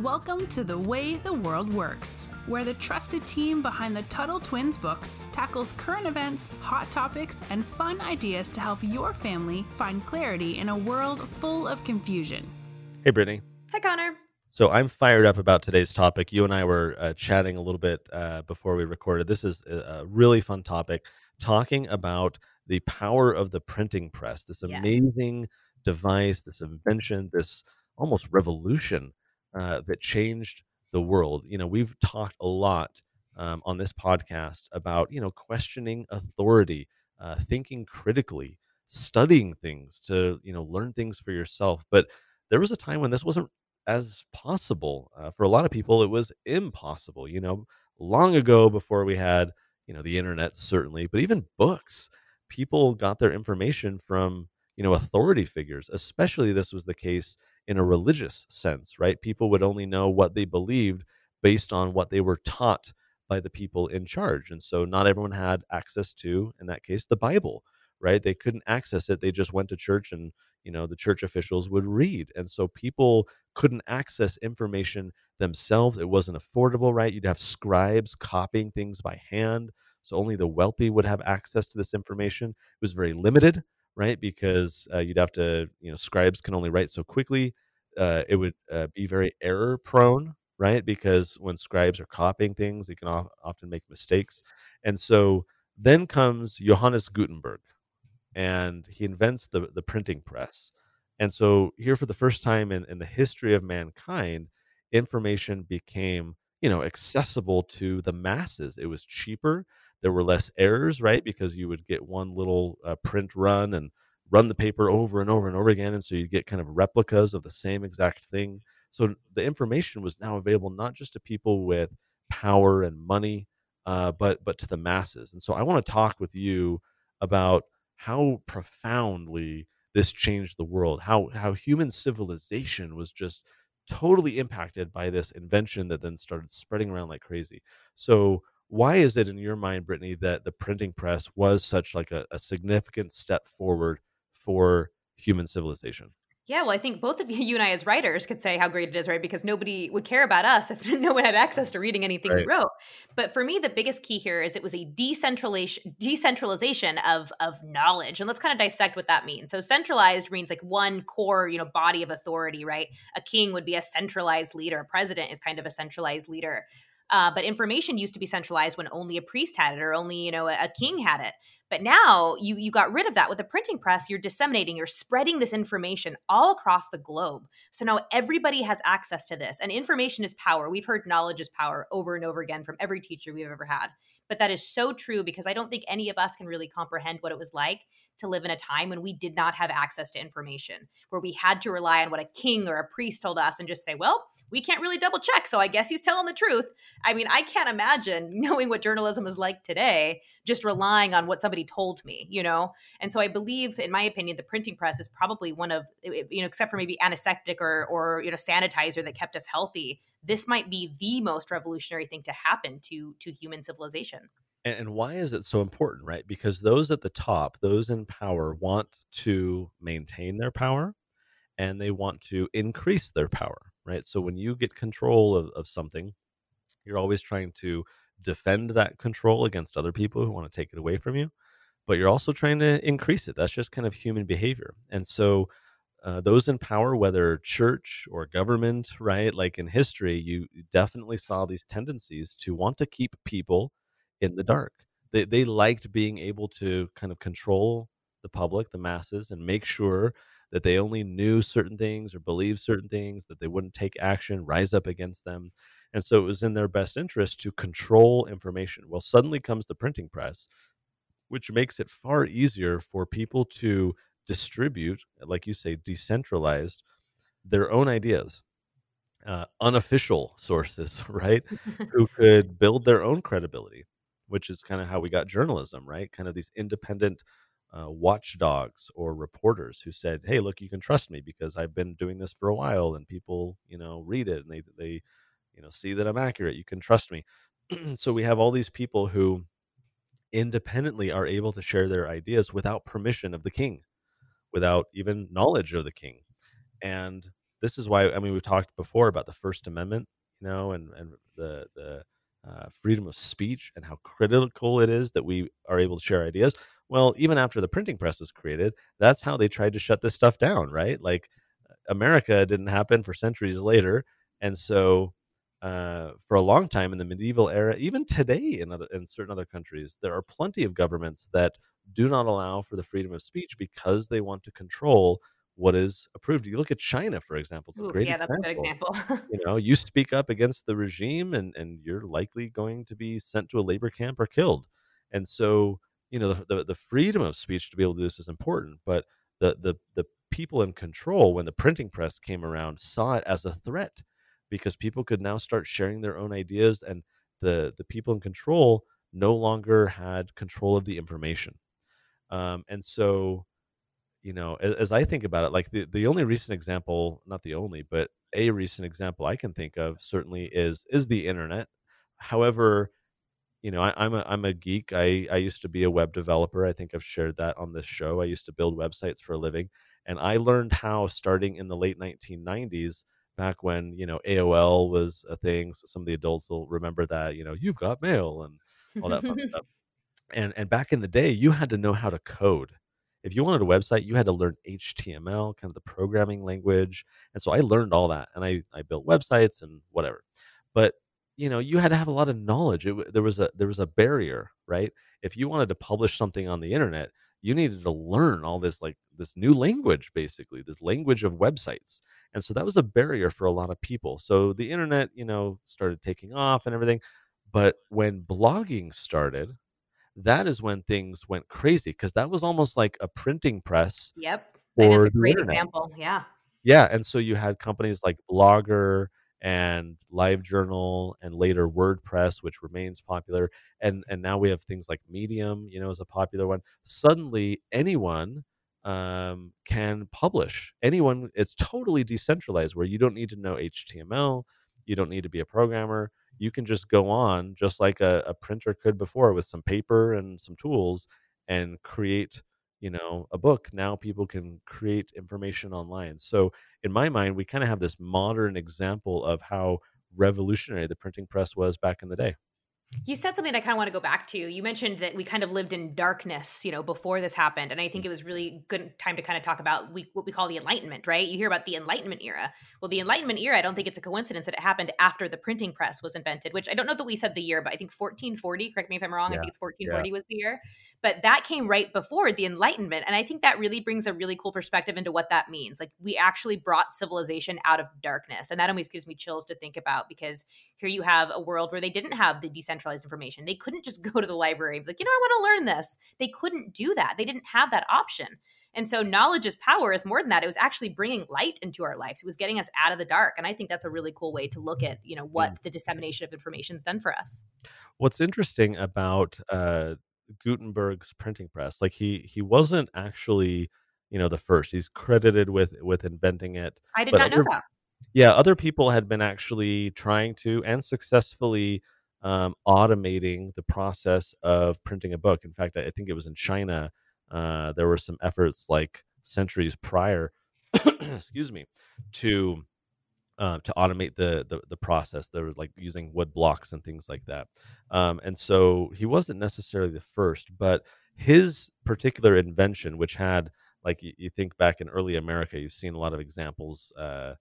Welcome to The Way the World Works, where the trusted team behind the Tuttle Twins books tackles current events, hot topics, and fun ideas to help your family find clarity in a world full of confusion. Hey, Brittany. Hi, Connor. So I'm fired up about today's topic. You and I were uh, chatting a little bit uh, before we recorded. This is a really fun topic, talking about the power of the printing press, this Yes. amazing device, this invention, this almost revolution uh, that changed the world. You know, we've talked a lot um, on this podcast about, you know, questioning authority, uh, thinking critically, studying things to, you know, learn things for yourself. But there was a time when this wasn't as possible. Uh, for a lot of people, it was impossible, you know, long ago before we had, you know, the internet, certainly, but even books. People got their information from, you know, authority figures, especially this was the case in a religious sense, right? People would only know what they believed based on what they were taught by the people in charge. And so not everyone had access to, in that case, the Bible, right? They couldn't access it. They just went to church and, you know, the church officials would read. And so people couldn't access information themselves. It wasn't affordable, right? You'd have scribes copying things by hand. So only the wealthy would have access to this information. It was very limited right? Because uh, you'd have to, you know, scribes can only write so quickly. Uh, it would uh, be very error prone, right? Because when scribes are copying things, they can of- often make mistakes. And so then comes Johannes Gutenberg, and he invents the, the printing press. And so here for the first time in, in the history of mankind, information became, you know, accessible to the masses. It was cheaper. There were less errors, right? Because you would get one little uh, print run and run the paper over and over and over again. And so you'd get kind of replicas of the same exact thing. So the information was now available not just to people with power and money, uh, but but to the masses. And so I want to talk with you about how profoundly this changed the world, how how human civilization was just totally impacted by this invention that then started spreading around like crazy. So why is it in your mind, Brittany, that the printing press was such like a, a significant step forward for human civilization? Yeah, well, I think both of you, you and I, as writers, could say how great it is, right? Because nobody would care about us if no one had access to reading anything we wrote. But for me, the biggest key here is it was a decentralization, decentralization of of knowledge, and let's kind of dissect what that means. So, centralized means like one core, you know, body of authority, right? A king would be a centralized leader. A president is kind of a centralized leader. Uh, but information used to be centralized when only a priest had it or only you know a, a king had it. But now you you got rid of that with the printing press. You're disseminating you're spreading this information all across the globe. So now everybody has access to this and information is power. We've heard knowledge is power over and over again from every teacher we've ever had but that is so true because i don't think any of us can really comprehend what it was like to live in a time when we did not have access to information where we had to rely on what a king or a priest told us and just say well we can't really double check so i guess he's telling the truth I mean, I can't imagine knowing what journalism is like today, just relying on what somebody told me, you know? And so I believe, in my opinion, the printing press is probably one of, you know, except for maybe antiseptic or, or you know, sanitizer that kept us healthy, this might be the most revolutionary thing to happen to to human civilization. And, why is it so important, right? Because those at the top, those in power, want to maintain their power and they want to increase their power, right? So when you get control of, of something, you're always trying to defend that control against other people who want to take it away from you, but you're also trying to increase it. That's just kind of human behavior. And so uh, those in power, whether church or government, right? Like in history, you definitely saw these tendencies to want to keep people in the dark. They, they liked being able to kind of control the public, the masses, and make sure that they only knew certain things or believed certain things, that they wouldn't take action, rise up against them. And so it was in their best interest to control information. Well, suddenly comes the printing press, which makes it far easier for people to distribute, like you say, decentralized their own ideas, uh, unofficial sources, right? Who could build their own credibility, which is kind of how we got journalism, right? Kind of these independent uh, watchdogs or reporters who said, "Hey, look, you can trust me because I've been doing this for a while, and people, you know, read it and they they, you know, see that I'm accurate. You can trust me." so we have all these people who independently are able to share their ideas without permission of the king, without even knowledge of the king. And this is why I mean we've talked before about the First Amendment, you know, and and the the uh, freedom of speech and how critical it is that we are able to share ideas. Well, even after the printing press was created, that's how they tried to shut this stuff down, right? Like America didn't happen for centuries later, and so uh, for a long time in the medieval era, even today in other in certain other countries, there are plenty of governments that do not allow for the freedom of speech because they want to control what is approved. You look at China, for example. Ooh, great yeah, that's a good example. example. You know, you speak up against the regime, and and you're likely going to be sent to a labor camp or killed. And so, you know, the the, the freedom of speech to be able to do this is important, but the the the people in control when the printing press came around saw it as a threat because people could now start sharing their own ideas and the the people in control no longer had control of the information. Um, and so you know as, as, i think about it like the, the only recent example not the only but a recent example i can think of certainly is is the internet. However you know I, am a i'm a geek. I i used to be a web developer. I think i've shared that on this show. I used to build websites for a living and i learned how starting in the late 1990s back when you know aol was a thing so some of the adults will remember that you know you've got mail and all that fun stuff. And and back in the day you had to know how to code. If you wanted a website you had to learn html kind of the programming language and so i learned all that and i i built websites and whatever. But you know you had to have a lot of knowledge. It, there was a there was a barrier right? If you wanted to publish something on the internet you needed to learn all this like this new language basically this language of websites and so that was a barrier for a lot of people so the internet you know started taking off and everything but when blogging started that is when things went crazy because that was almost like a printing press yep and it's a great internet. example yeah yeah and so you had companies like blogger and LiveJournal and later WordPress, which remains popular. And and now we have things like Medium, you know, is a popular one. Suddenly anyone um, can publish. Anyone, it's totally decentralized where you don't need to know HTML, you don't need to be a programmer. You can just go on just like a, a printer could before with some paper and some tools and create you know a book now people can create information online so in my mind we kind of have this modern example of how revolutionary the printing press was back in the day you said something I kind of want to go back to. You mentioned that we kind of lived in darkness, you know, before this happened, and I think it was really good time to kind of talk about we, what we call the Enlightenment, right? You hear about the Enlightenment era. Well, the Enlightenment era, I don't think it's a coincidence that it happened after the printing press was invented. Which I don't know that we said the year, but I think 1440. Correct me if I'm wrong. Yeah. I think it's 1440 yeah. was the year, but that came right before the Enlightenment, and I think that really brings a really cool perspective into what that means. Like we actually brought civilization out of darkness, and that always gives me chills to think about because here you have a world where they didn't have the decentralized information. They couldn't just go to the library like, you know, I want to learn this. They couldn't do that. They didn't have that option. And so knowledge is power is more than that. It was actually bringing light into our lives. It was getting us out of the dark. And I think that's a really cool way to look at, you know, what mm. the dissemination of information has done for us. What's interesting about uh, Gutenberg's printing press, like he he wasn't actually, you know, the first. He's credited with with inventing it. I did not know that yeah, other people had been actually trying to and successfully um, automating the process of printing a book. In fact, I think it was in China. Uh, there were some efforts like centuries prior, excuse me, to uh, to automate the, the, the process. They were like using wood blocks and things like that. Um, and so he wasn't necessarily the first, but his particular invention, which had like you, you think back in early America, you've seen a lot of examples. Uh,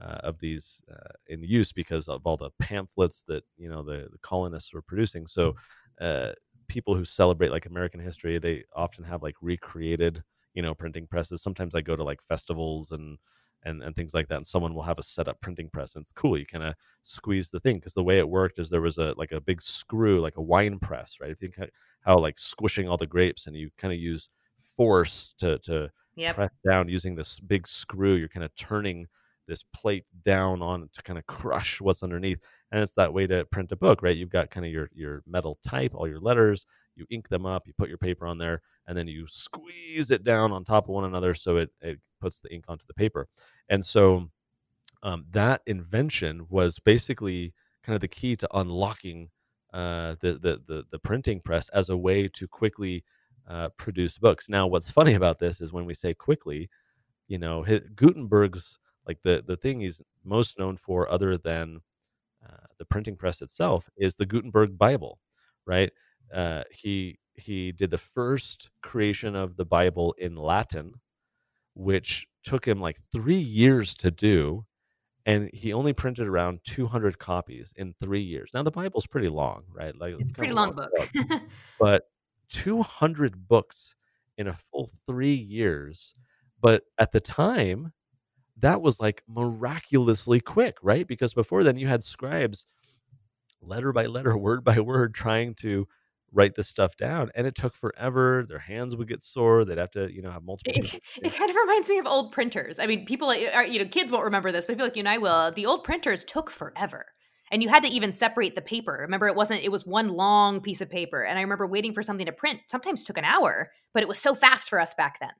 uh, of these uh, in use because of all the pamphlets that you know the, the colonists were producing. So uh, people who celebrate like American history, they often have like recreated you know printing presses. Sometimes I go to like festivals and and, and things like that and someone will have a set up printing press and it's cool you kind of squeeze the thing because the way it worked is there was a like a big screw like a wine press right if you think how like squishing all the grapes and you kind of use force to to yep. press down using this big screw you're kind of turning this plate down on to kind of crush what's underneath and it's that way to print a book right? You've got kind of your your metal type all your letters you ink them up you put your paper on there and then you squeeze it down on top of one another so it, it puts the ink onto the paper. And so um, that invention was basically kind of the key to unlocking uh, the, the, the the printing press as a way to quickly uh, produce books. Now what's funny about this is when we say quickly you know Gutenberg's like the the thing he's most known for, other than uh, the printing press itself, is the Gutenberg Bible, right? Uh, he he did the first creation of the Bible in Latin, which took him like three years to do, and he only printed around 200 copies in three years. Now the Bible's pretty long, right? Like it's, it's pretty long, long book, book. but 200 books in a full three years. But at the time, that was like miraculously quick, right? Because before then, you had scribes letter by letter, word by word, trying to write this stuff down and it took forever their hands would get sore they'd have to you know have multiple it, it kind of reminds me of old printers. I mean people eh, are you know kids won't remember this but people like you and i will. The old printers took forever and you had to even separate the paper. Remember it wasn't it was one long piece of paper and i remember waiting for something to print sometimes took an hour but it was so fast for us back then.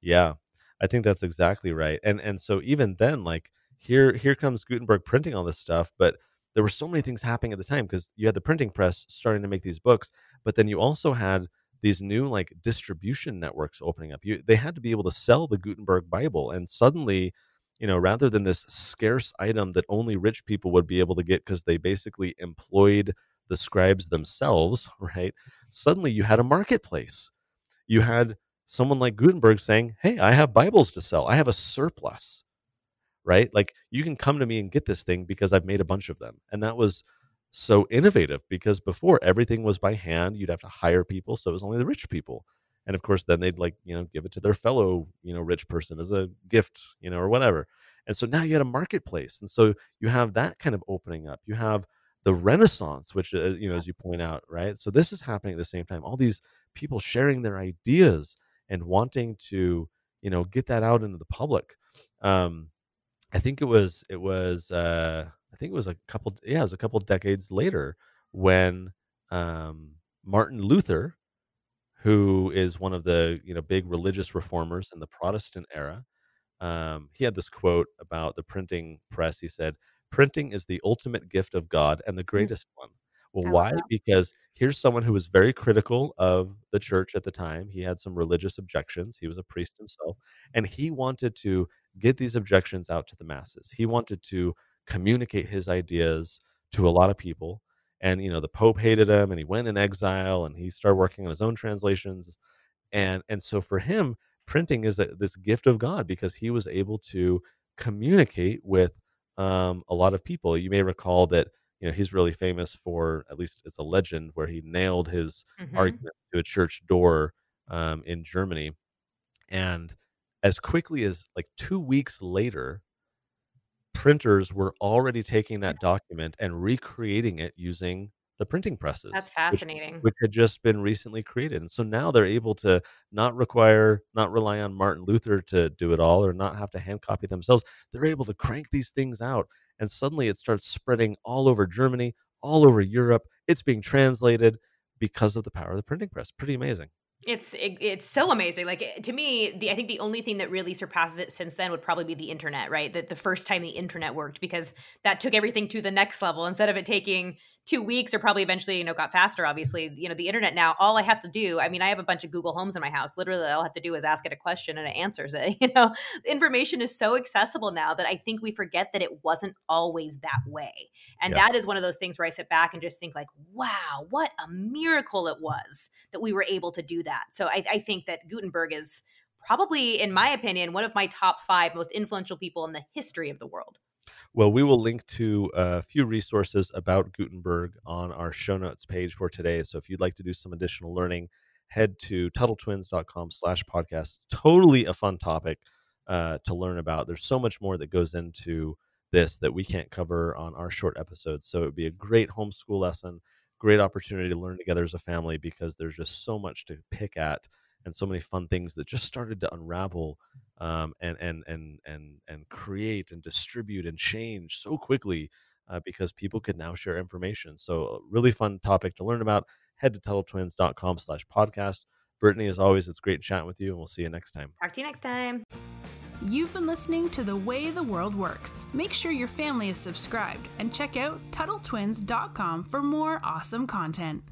Yeah i think that's exactly right and and so even then like here here comes gutenberg printing all this stuff but there were so many things happening at the time because you had the printing press starting to make these books, but then you also had these new like distribution networks opening up. You they had to be able to sell the Gutenberg Bible, and suddenly, you know, rather than this scarce item that only rich people would be able to get because they basically employed the scribes themselves, right? Suddenly, you had a marketplace. You had someone like Gutenberg saying, "Hey, I have Bibles to sell. I have a surplus." right? Like you can come to me and get this thing because I've made a bunch of them. And that was so innovative because before everything was by hand, you'd have to hire people. So it was only the rich people. And of course, then they'd like, you know, give it to their fellow, you know, rich person as a gift, you know, or whatever. And so now you had a marketplace. And so you have that kind of opening up. You have the Renaissance, which, uh, you know, as you point out, right? So this is happening at the same time. All these people sharing their ideas and wanting to, you know, get that out into the public. Um, I think it was it was uh, I think it was a couple yeah it was a couple decades later when um, Martin Luther, who is one of the you know big religious reformers in the Protestant era, um, he had this quote about the printing press. He said, "Printing is the ultimate gift of God and the mm. greatest one." Well, why? Because here's someone who was very critical of the church at the time. He had some religious objections. He was a priest himself, and he wanted to get these objections out to the masses. He wanted to communicate his ideas to a lot of people. And you know, the Pope hated him, and he went in exile, and he started working on his own translations. And and so for him, printing is a, this gift of God because he was able to communicate with um, a lot of people. You may recall that you know he's really famous for at least it's a legend where he nailed his mm-hmm. argument to a church door um, in Germany, and as quickly as like two weeks later, printers were already taking that document and recreating it using the printing presses. That's fascinating. Which, which, had just been recently created. And so now they're able to not require, not rely on Martin Luther to do it all or not have to hand copy themselves. They're able to crank these things out and suddenly it starts spreading all over Germany, all over Europe. It's being translated because of the power of the printing press. Pretty amazing. It's it, it's so amazing. Like eh, to me, the I think the only thing that really surpasses it since then would probably be the internet, right? That the first time the internet worked because that took everything to the next level. Instead of it taking two weeks or probably eventually, you know, got faster, obviously, you know, the internet now, all I have to do, I mean, I have a bunch of Google Homes in my house. Literally, all I have to do is ask it a question and it answers it. You know, information is so accessible now that I think we forget that it wasn't always that way. And yeah. that is one of those things where I sit back and just think like, wow, what a miracle it was that we were able to do that. So I, I think that Gutenberg is probably, in my opinion, one of my top five most influential people in the history of the world. Well, we will link to a few resources about Gutenberg on our show notes page for today. So if you'd like to do some additional learning, head to TuttleTwins.com slash podcast. Totally a fun topic uh, to learn about. There's so much more that goes into this that we can't cover on our short episodes. So it would be a great homeschool lesson, great opportunity to learn together as a family because there's just so much to pick at and so many fun things that just started to unravel um, and and and and and create and distribute and change so quickly uh, because people could now share information. So really fun topic to learn about. Head to TuttleTwins.com slash podcast. Brittany, as always, it's great chatting with you, and we'll see you next time. Talk to you next time. You've been listening to The Way the World Works. Make sure your family is subscribed and check out TuttleTwins.com for more awesome content.